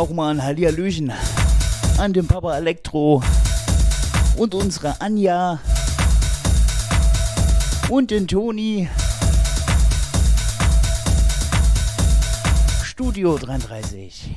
Auch mal ein Hallihallöchen an den Papa Elektro und unsere Anja und den Toni. Studio 33.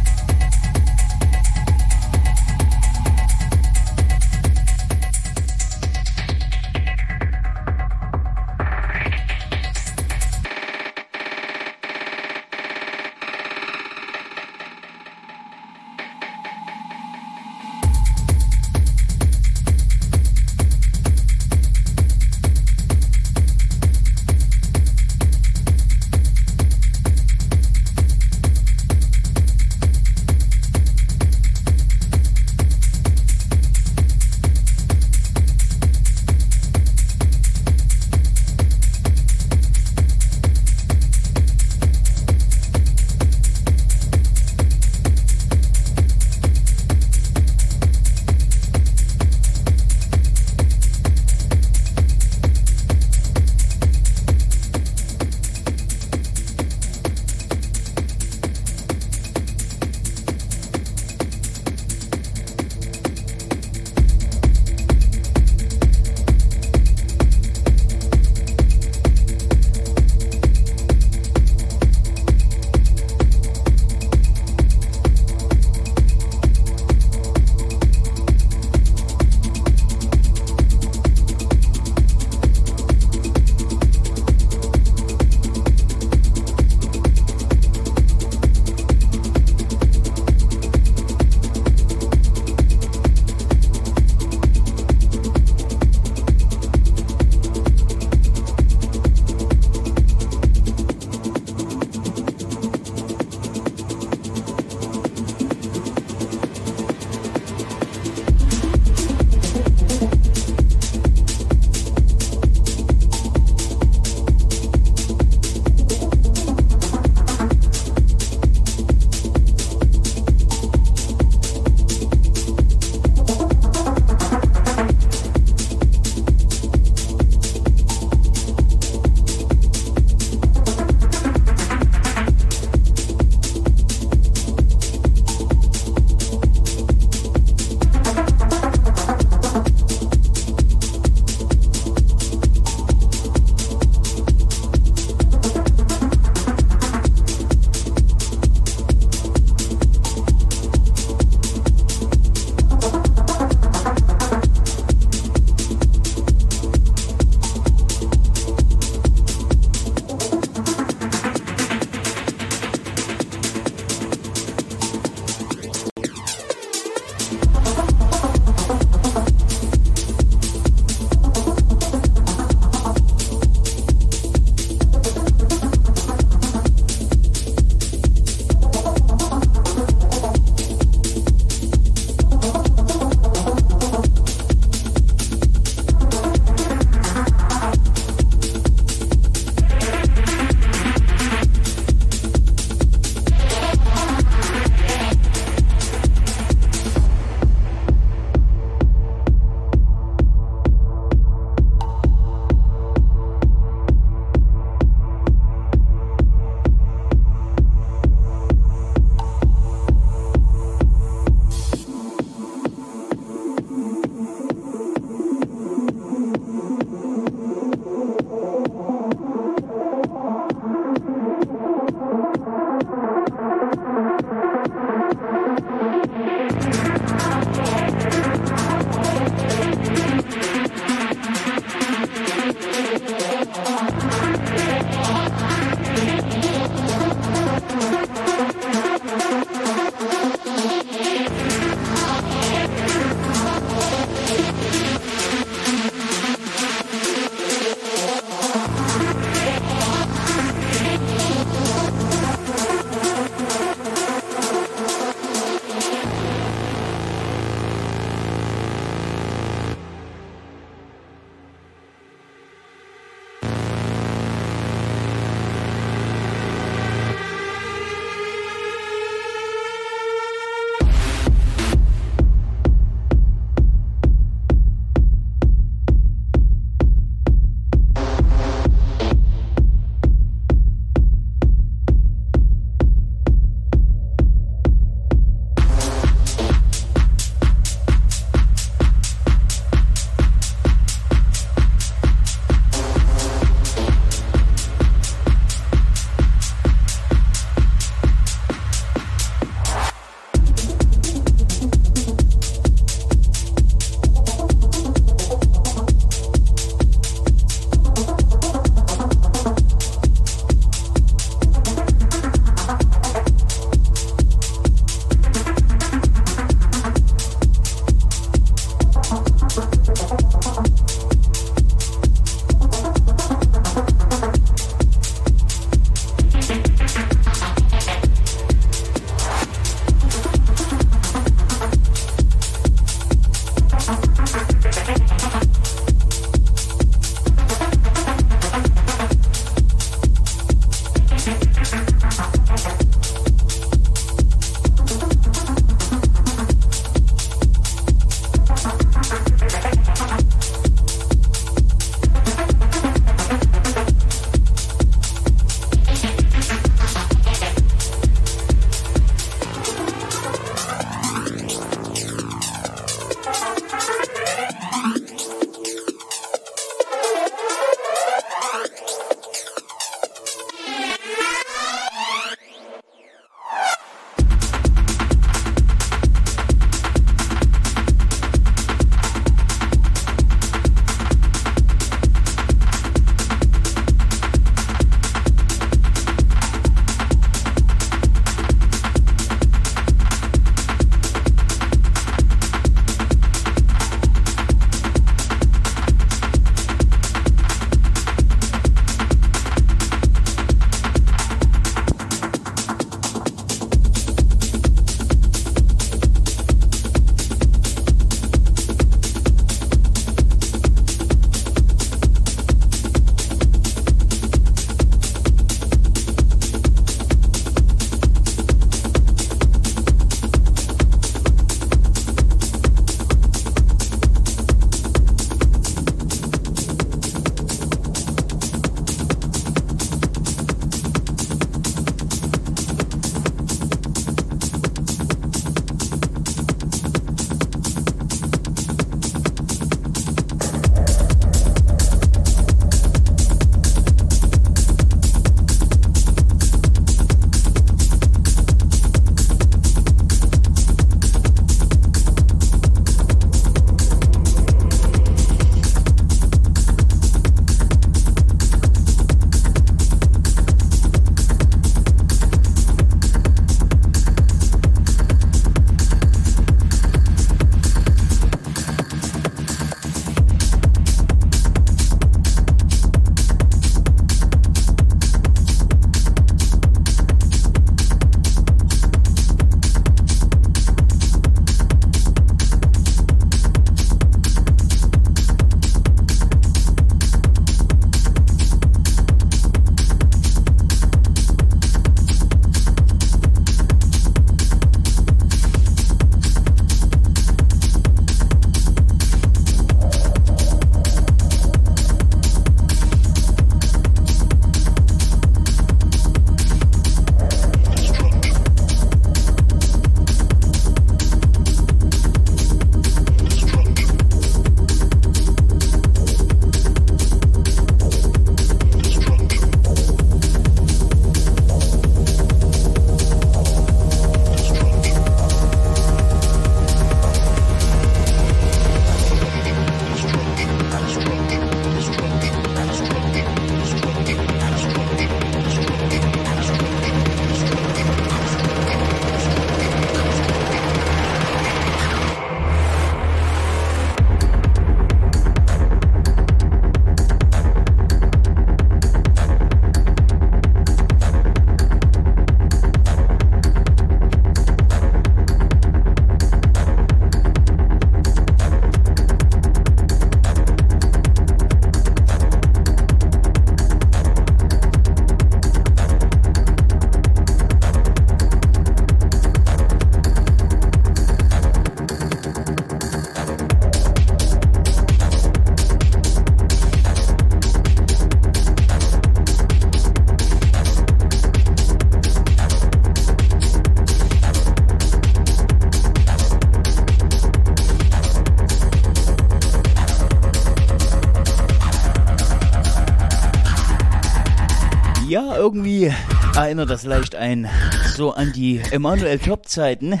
Ja, irgendwie erinnert das leicht ein so an die Emanuel Top Zeiten.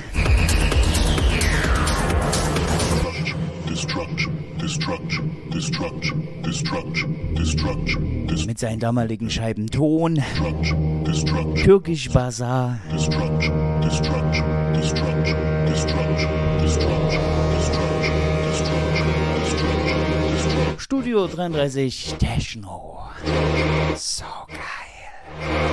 Mit seinen damaligen Scheiben Ton, Türkisch Bazaar. Studio 33 Techno. So geil. So,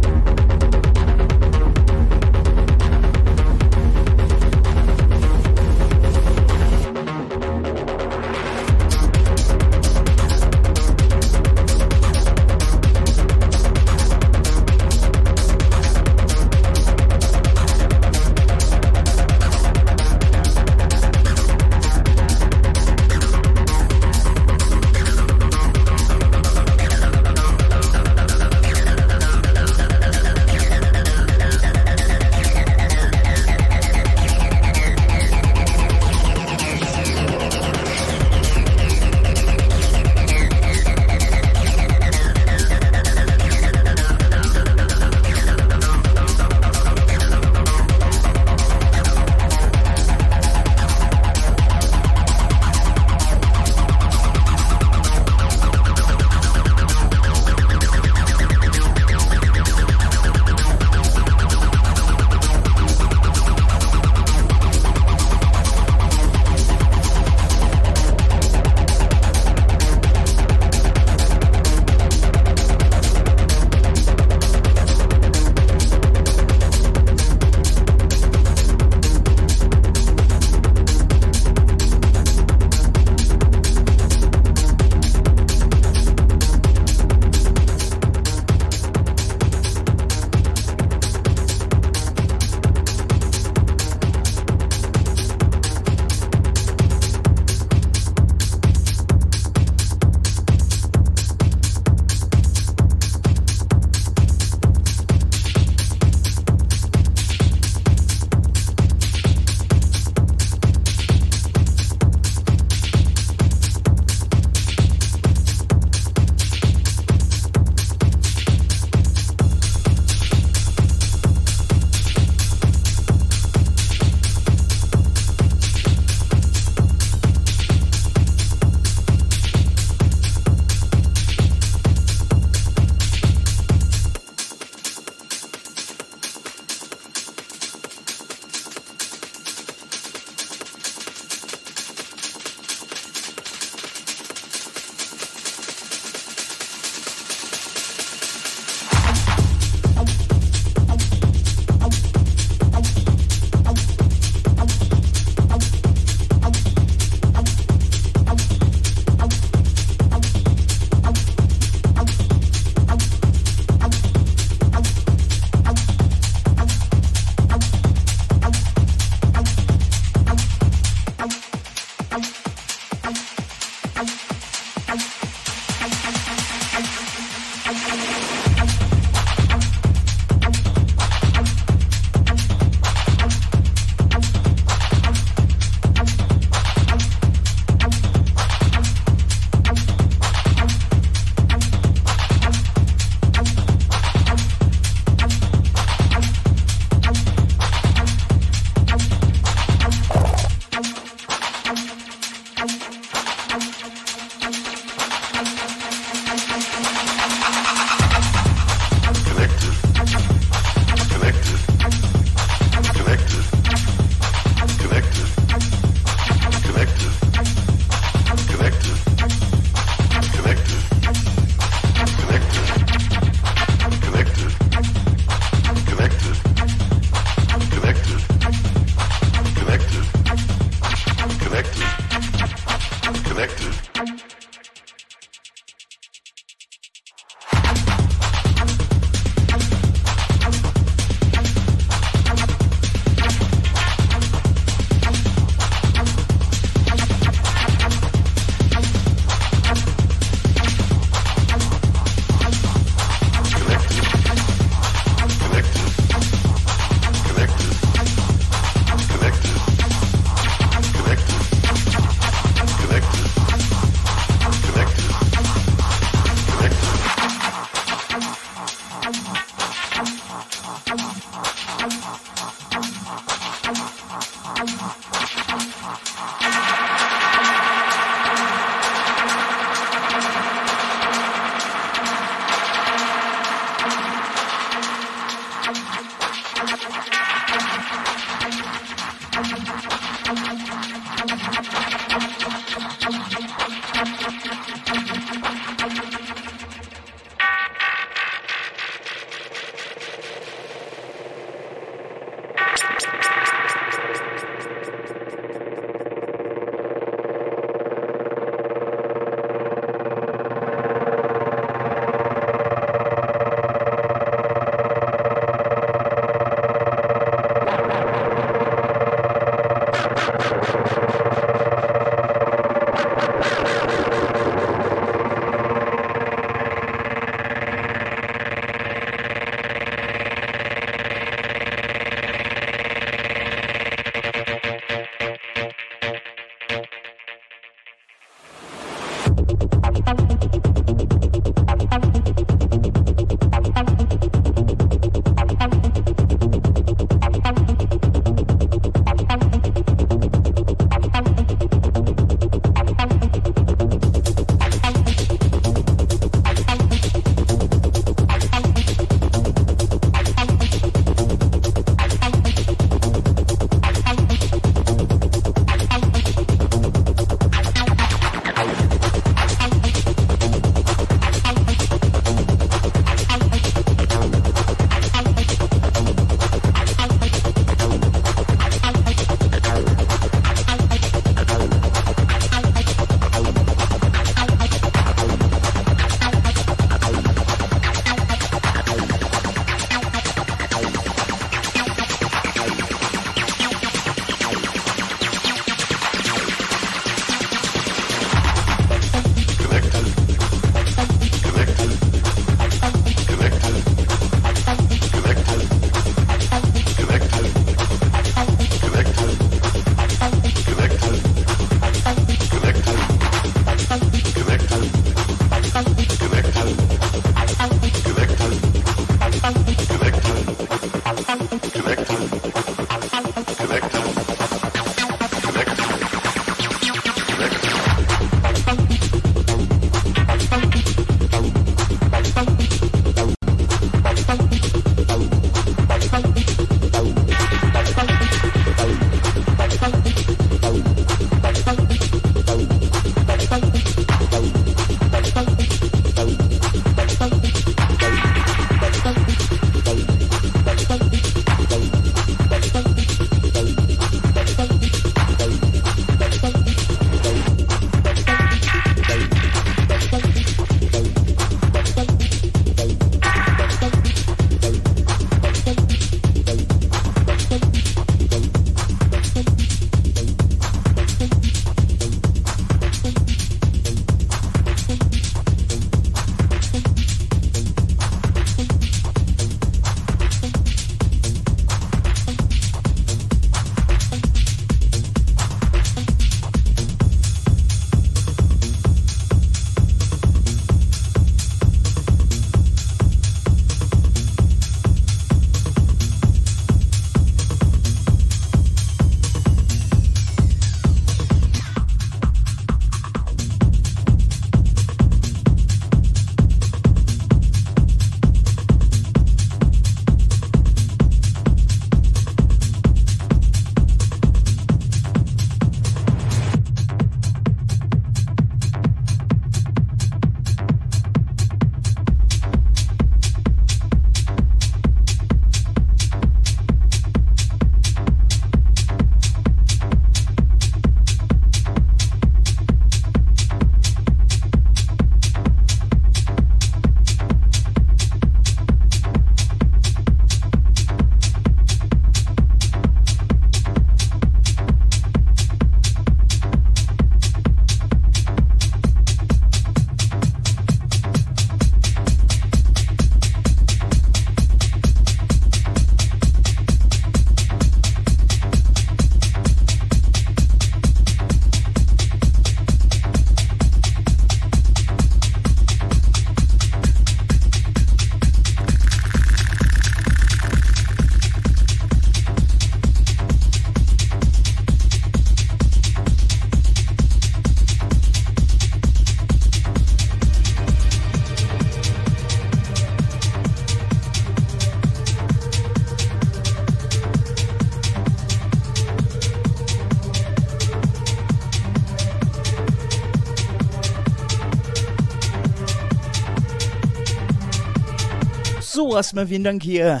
erstmal vielen Dank hier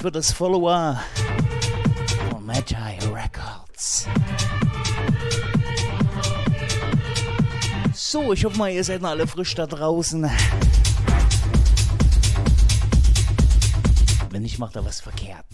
für das Follower von Magi Records. So, ich hoffe mal, ihr seid noch alle frisch da draußen. Wenn nicht, macht er was verkehrt,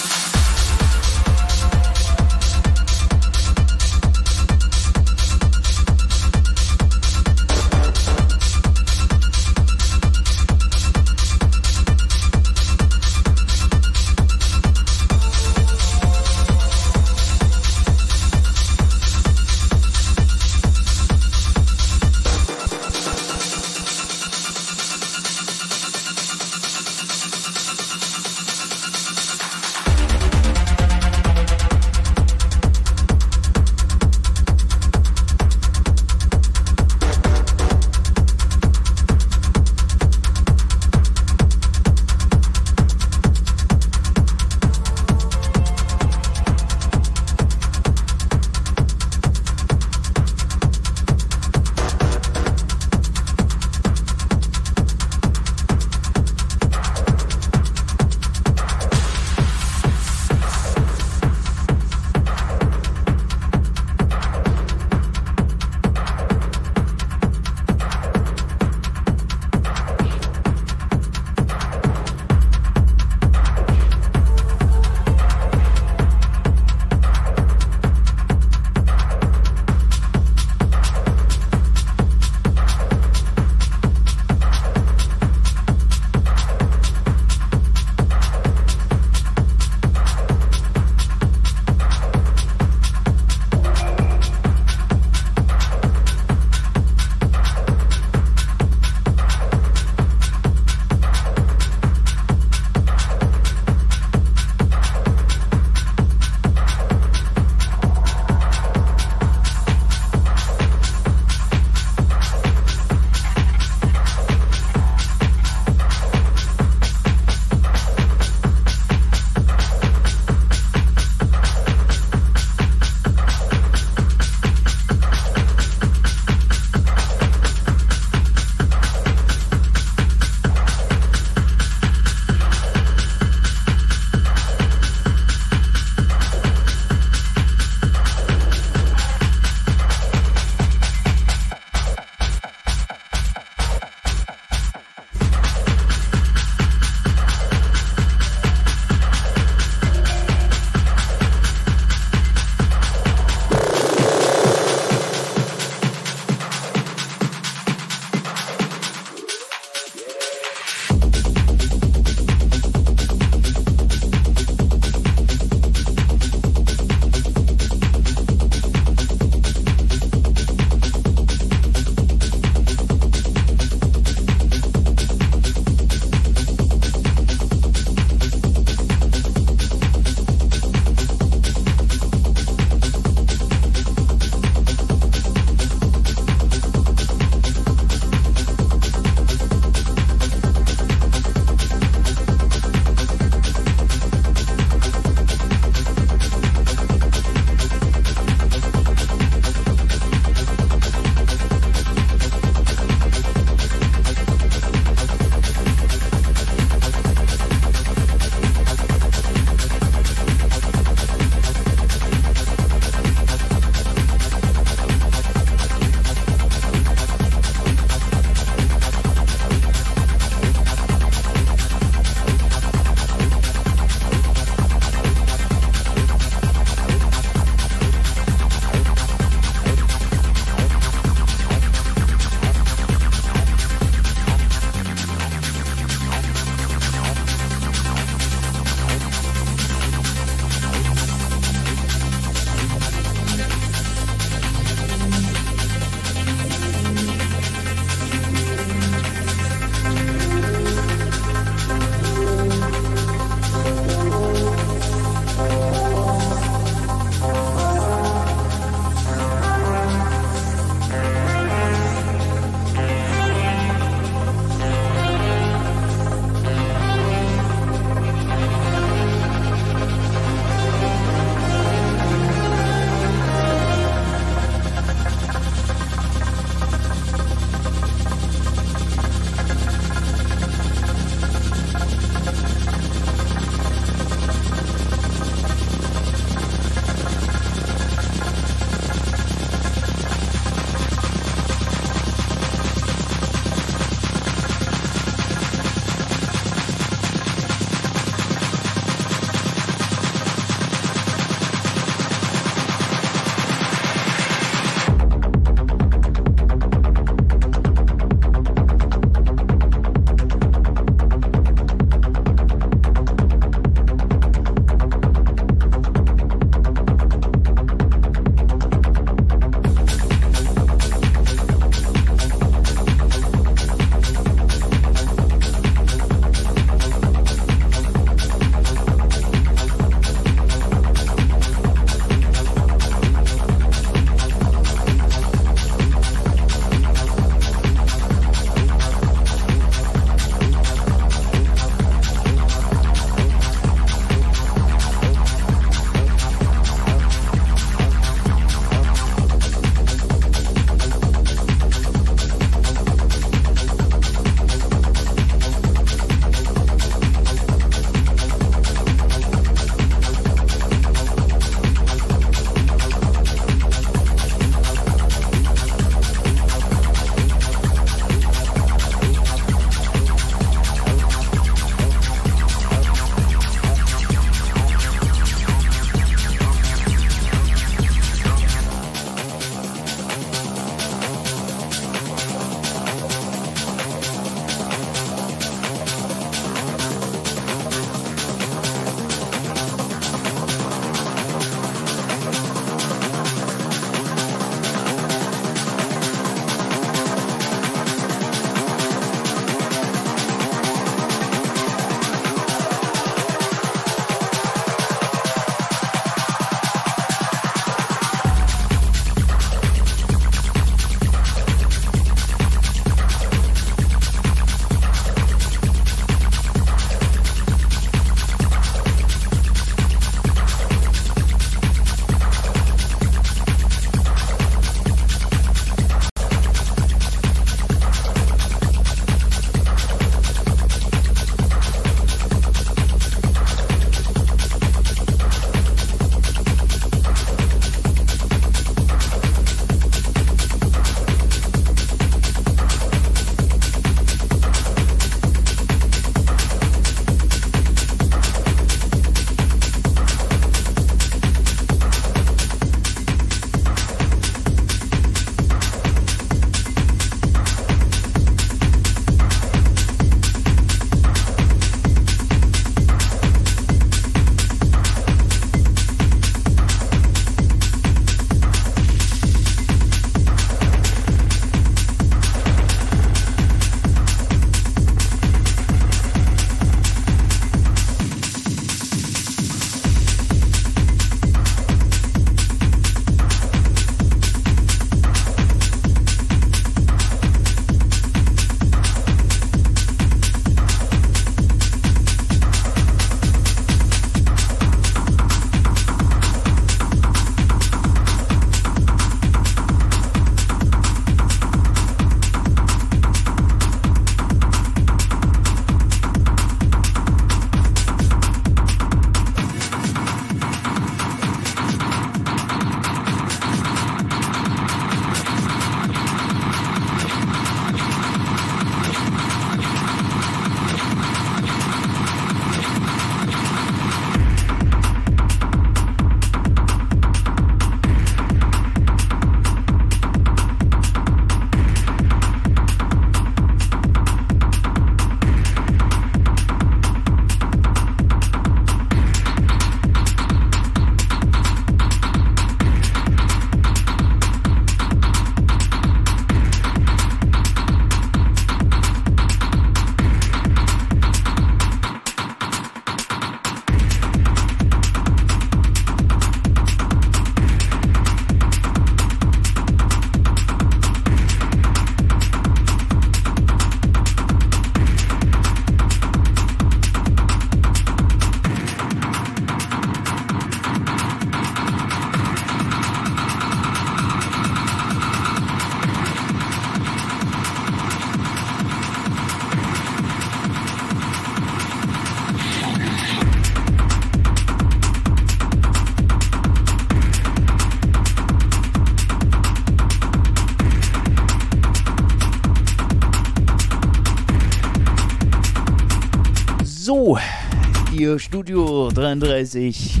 ihr Studio 33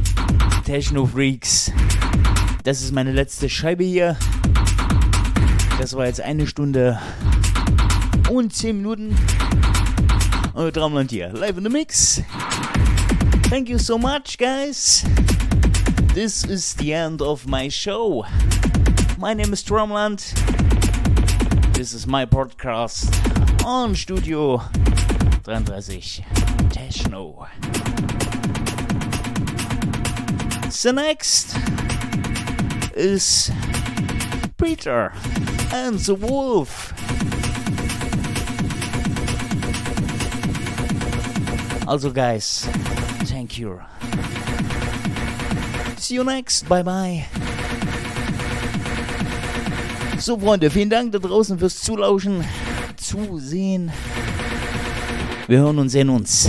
Techno Freaks. Das ist meine letzte Scheibe hier. Das war jetzt eine Stunde und 10 Minuten. Und Traumland hier, live in the mix. Thank you so much, guys. This is the end of my show. My name is Drumland. This is my podcast on Studio 33 The next is Peter and the Wolf. Also, guys, thank you. See you next. Bye bye. So, Freunde, vielen Dank da draußen fürs Zulauschen, Zusehen. Wir hören und sehen uns.